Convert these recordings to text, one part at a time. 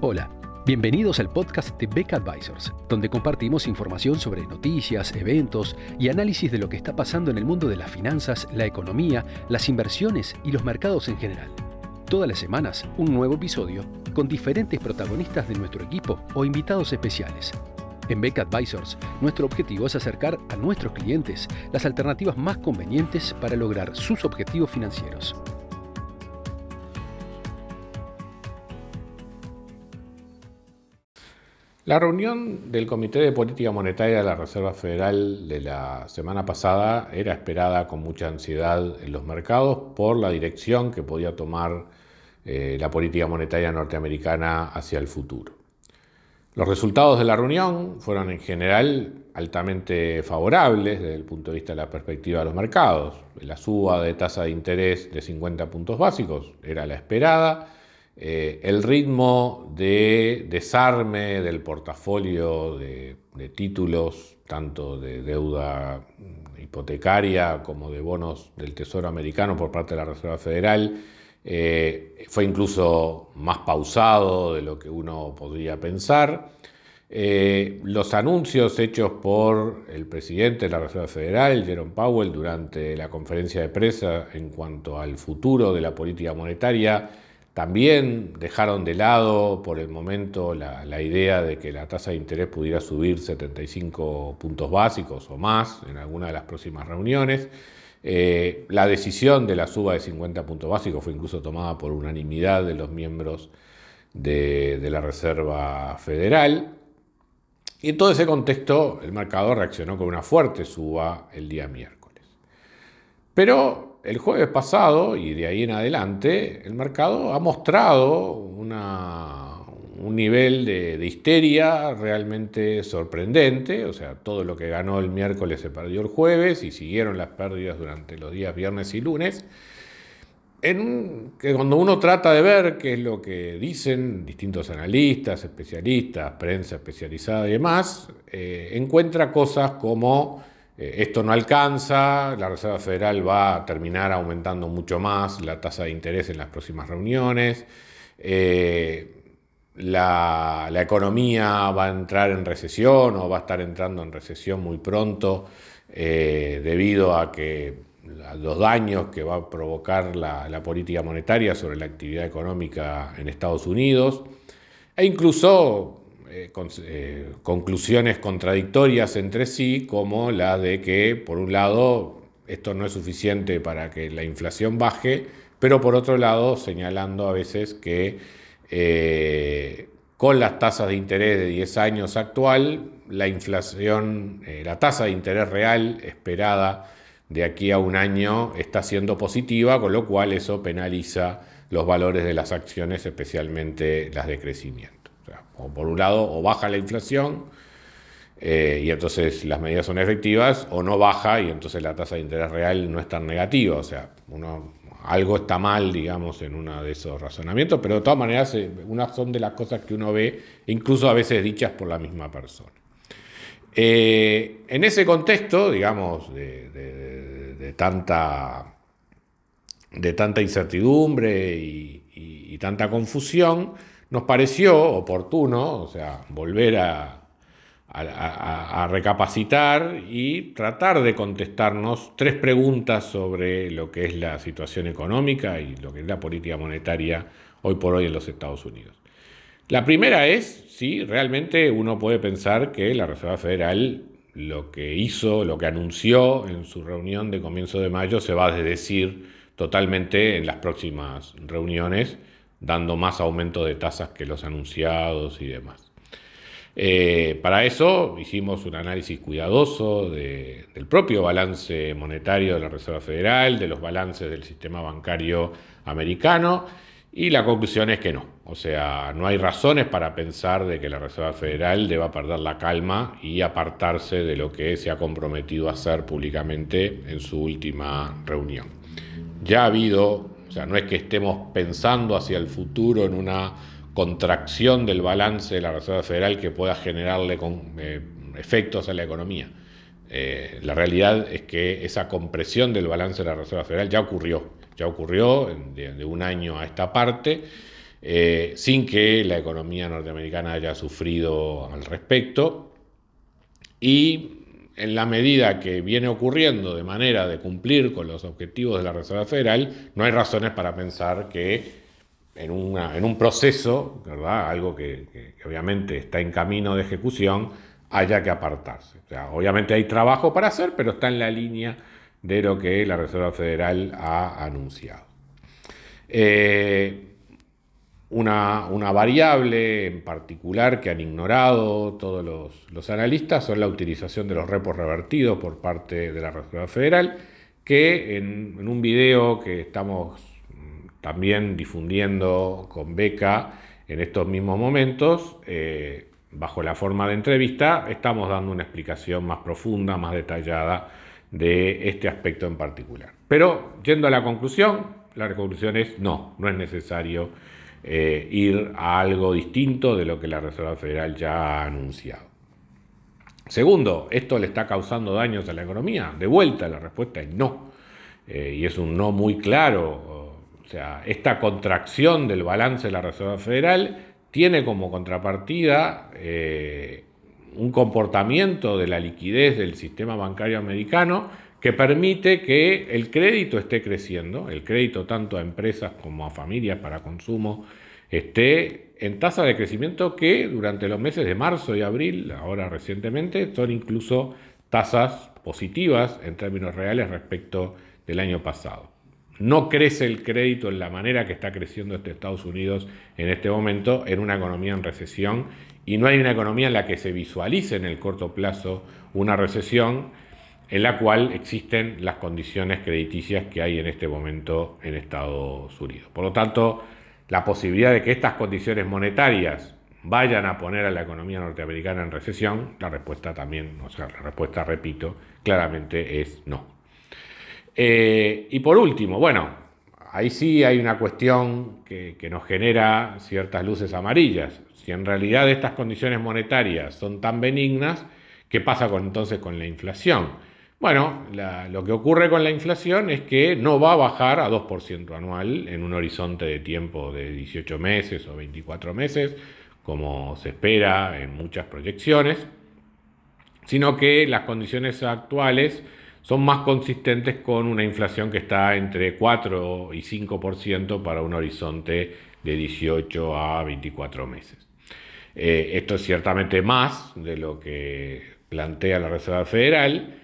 Hola, bienvenidos al podcast de Beck Advisors, donde compartimos información sobre noticias, eventos y análisis de lo que está pasando en el mundo de las finanzas, la economía, las inversiones y los mercados en general. Todas las semanas, un nuevo episodio con diferentes protagonistas de nuestro equipo o invitados especiales. En Beck Advisors, nuestro objetivo es acercar a nuestros clientes las alternativas más convenientes para lograr sus objetivos financieros. La reunión del Comité de Política Monetaria de la Reserva Federal de la semana pasada era esperada con mucha ansiedad en los mercados por la dirección que podía tomar eh, la política monetaria norteamericana hacia el futuro. Los resultados de la reunión fueron en general altamente favorables desde el punto de vista de la perspectiva de los mercados. La suba de tasa de interés de 50 puntos básicos era la esperada eh, el ritmo de desarme del portafolio de, títulos, tanto de deuda hipotecaria como de bonos del Tesoro americano por parte de la Reserva Federal, eh, fue incluso más pausado de lo que uno podría pensar. Eh, los anuncios hechos por el presidente de la Reserva Federal, Jerome Powell, durante la conferencia de prensa en cuanto al futuro de la política monetaria, también dejaron de lado por el momento la, idea de que la tasa de interés pudiera subir 75 puntos básicos o más en alguna de las próximas reuniones. Eh, la decisión de la suba de 50 puntos básicos fue incluso tomada por unanimidad de los miembros de, de la Reserva Federal. Y en todo ese contexto el mercado reaccionó con una fuerte suba el día miércoles. Pero el jueves pasado y de ahí en adelante, el mercado ha mostrado un nivel de, histeria realmente sorprendente. O sea, todo lo que ganó el miércoles se perdió el jueves y siguieron las pérdidas durante los días viernes y lunes. En que cuando uno trata de ver qué es lo que dicen distintos analistas, especialistas, prensa especializada y demás, eh, encuentra cosas como esto no alcanza, la Reserva Federal va a terminar aumentando mucho más la tasa de interés en las próximas reuniones, eh, la, economía va a entrar en recesión o va a estar entrando en recesión muy pronto eh, debido a que los daños que va a provocar la política monetaria sobre la actividad económica en Estados Unidos. E incluso eh, eh, conclusiones contradictorias entre sí, como la de que, por un lado, esto no es suficiente para que la inflación baje, pero por otro lado, señalando a veces que eh, con las tasas de interés de 10 años actual, la inflación, la tasa de interés real esperada de aquí a un año está siendo positiva, con lo cual eso penaliza los valores de las acciones, especialmente las de crecimiento. O por un lado, o baja la inflación eh, y entonces las medidas son efectivas, o no baja y entonces la tasa de interés real no es tan negativa. O sea, uno, algo está mal, digamos, en uno de esos razonamientos, pero de todas maneras, eh, unas son de las cosas que uno ve, incluso a veces dichas por la misma persona. Eh, en ese contexto, digamos, de, tanta, de tanta incertidumbre y tanta confusión, nos pareció oportuno, o sea, volver a, recapacitar y tratar de contestarnos tres preguntas sobre lo que es la situación económica y lo que es la política monetaria hoy por hoy en los Estados Unidos. La primera es si realmente uno puede pensar que la Reserva Federal lo que hizo, lo que anunció en su reunión de comienzo de mayo se va a decir totalmente en las próximas reuniones dando más aumento de tasas que los anunciados y demás. Eh, para eso hicimos un análisis cuidadoso del propio balance monetario de la Reserva Federal, de los balances del sistema bancario americano, y la conclusión es que no. O sea, no hay razones para pensar de que la Reserva Federal deba perder la calma y apartarse de lo que se ha comprometido a hacer públicamente en su última reunión. Ya ha habido o sea, no es que estemos pensando hacia el futuro en una contracción del balance de la Reserva Federal que pueda generarle eh, efectos a la economía. Eh, la realidad es que esa compresión del balance de la Reserva Federal ya ocurrió, ya ocurrió de, un año a esta parte eh, sin que la economía norteamericana haya sufrido al respecto. Y en la medida que viene ocurriendo de manera de cumplir con los objetivos de la Reserva Federal, no hay razones para pensar que en, un proceso, ¿verdad? algo que, obviamente está en camino de ejecución, haya que apartarse. obviamente hay trabajo para hacer, pero está en la línea de lo que la Reserva Federal ha anunciado. Eh, una, variable en particular que han ignorado todos los, analistas son la utilización de los repos revertidos por parte de la Reserva Federal, que en, un video que estamos mm, también difundiendo con Beca en estos mismos momentos, eh, bajo la forma de entrevista, estamos dando una explicación más profunda, más detallada de este aspecto en particular. Pero yendo a la conclusión, la conclusión es no, no es necesario eh, ir a algo distinto de lo que la Reserva Federal ya ha anunciado. Segundo, ¿esto le está causando daños a la economía? De vuelta, la respuesta es no. Eh, y es un no muy claro. O sea, esta contracción del balance de la Reserva Federal tiene como contrapartida eh, un comportamiento de la liquidez del sistema bancario americano que permite que el crédito esté creciendo, el crédito tanto a empresas como a familias para consumo esté en tasa de crecimiento que durante los meses de marzo y abril, ahora recientemente, son incluso tasas positivas en términos reales respecto del año pasado. No crece el crédito en la manera que está creciendo este Estados Unidos en este momento en una economía en recesión y no hay una economía en la que se visualice en el corto plazo una recesión en la cual existen las condiciones crediticias que hay en este momento en Estados Unidos. Por lo tanto, la posibilidad de que estas condiciones monetarias vayan a poner a la economía norteamericana en recesión, la respuesta también, o sea, la respuesta, repito, claramente es no. Eh, y por último, bueno, ahí sí hay una cuestión que, que nos genera ciertas luces amarillas. Si en realidad estas condiciones monetarias son tan benignas, ¿qué pasa entonces con la inflación? Bueno, lo que ocurre con la inflación es que no va a bajar a 2% anual en un horizonte de tiempo de 18 meses o 24 meses, como se espera en muchas proyecciones, sino que las condiciones actuales son más consistentes con una inflación que está entre 4 y 5% para un horizonte de 18 a 24 meses. Eh, esto es ciertamente más de lo que plantea la Reserva Federal,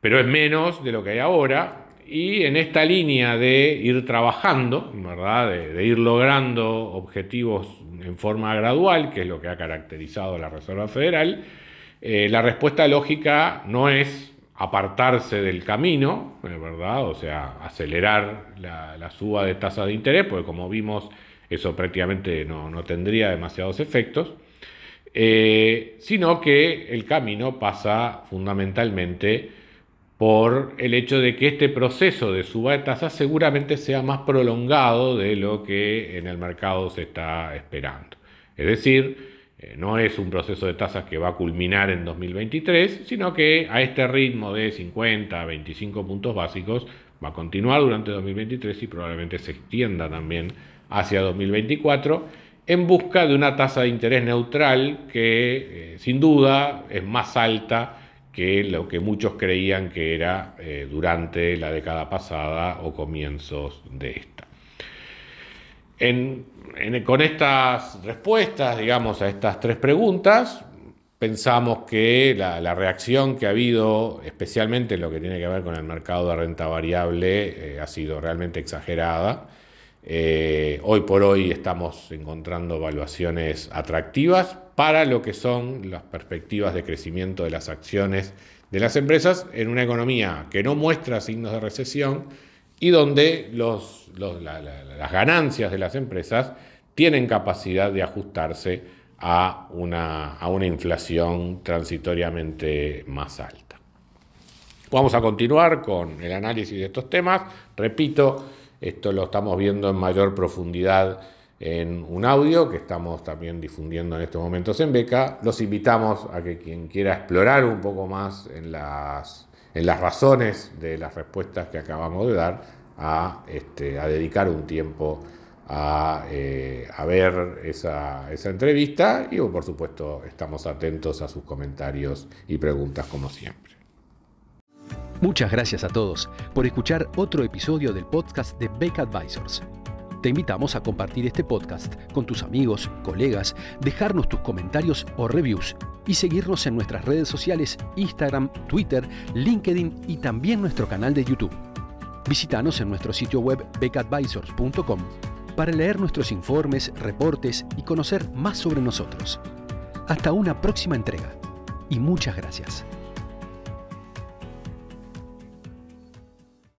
pero es menos de lo que hay ahora. Y en esta línea de ir trabajando, ¿verdad? De, ir logrando objetivos en forma gradual, que es lo que ha caracterizado la Reserva Federal, eh, la respuesta lógica no es apartarse del camino, ¿verdad? O sea, acelerar la, suba de tasas de interés, porque como vimos, eso prácticamente no, tendría demasiados efectos, eh, sino que el camino pasa fundamentalmente por el hecho de que este proceso de suba de tasas seguramente sea más prolongado de lo que en el mercado se está esperando. Es decir, eh, no es un proceso de tasas que va a culminar en 2023, sino que a este ritmo de 50 a 25 puntos básicos va a continuar durante 2023 y probablemente se extienda también hacia 2024 en busca de una tasa de interés neutral que eh, sin duda es más alta que lo que muchos creían que era eh, durante la década pasada o comienzos de esta. con estas respuestas, digamos, a estas tres preguntas, pensamos que la, reacción que ha habido, especialmente en lo que tiene que ver con el mercado de renta variable, eh, ha sido realmente exagerada. Eh, hoy por hoy estamos encontrando evaluaciones atractivas para lo que son las perspectivas de crecimiento de las acciones de las empresas en una economía que no muestra signos de recesión y donde las ganancias de las empresas tienen capacidad de ajustarse a una inflación transitoriamente más alta. Vamos a continuar con el análisis de estos temas. Repito, esto lo estamos viendo en mayor profundidad en un audio que estamos también difundiendo en estos momentos en Beca. Los invitamos a que quien quiera explorar un poco más en las, en las razones de las respuestas que acabamos de dar, a, este, a dedicar un tiempo a, eh, ver esa, esa entrevista y por supuesto estamos atentos a sus comentarios y preguntas como siempre. Muchas gracias a todos por escuchar otro episodio del podcast de Beck Advisors. Te invitamos a compartir este podcast con tus amigos, colegas, dejarnos tus comentarios o reviews y seguirnos en nuestras redes sociales Instagram, Twitter, LinkedIn y también nuestro canal de YouTube. Visítanos en nuestro sitio web beckadvisors.com para leer nuestros informes, reportes y conocer más sobre nosotros. Hasta una próxima entrega y muchas gracias.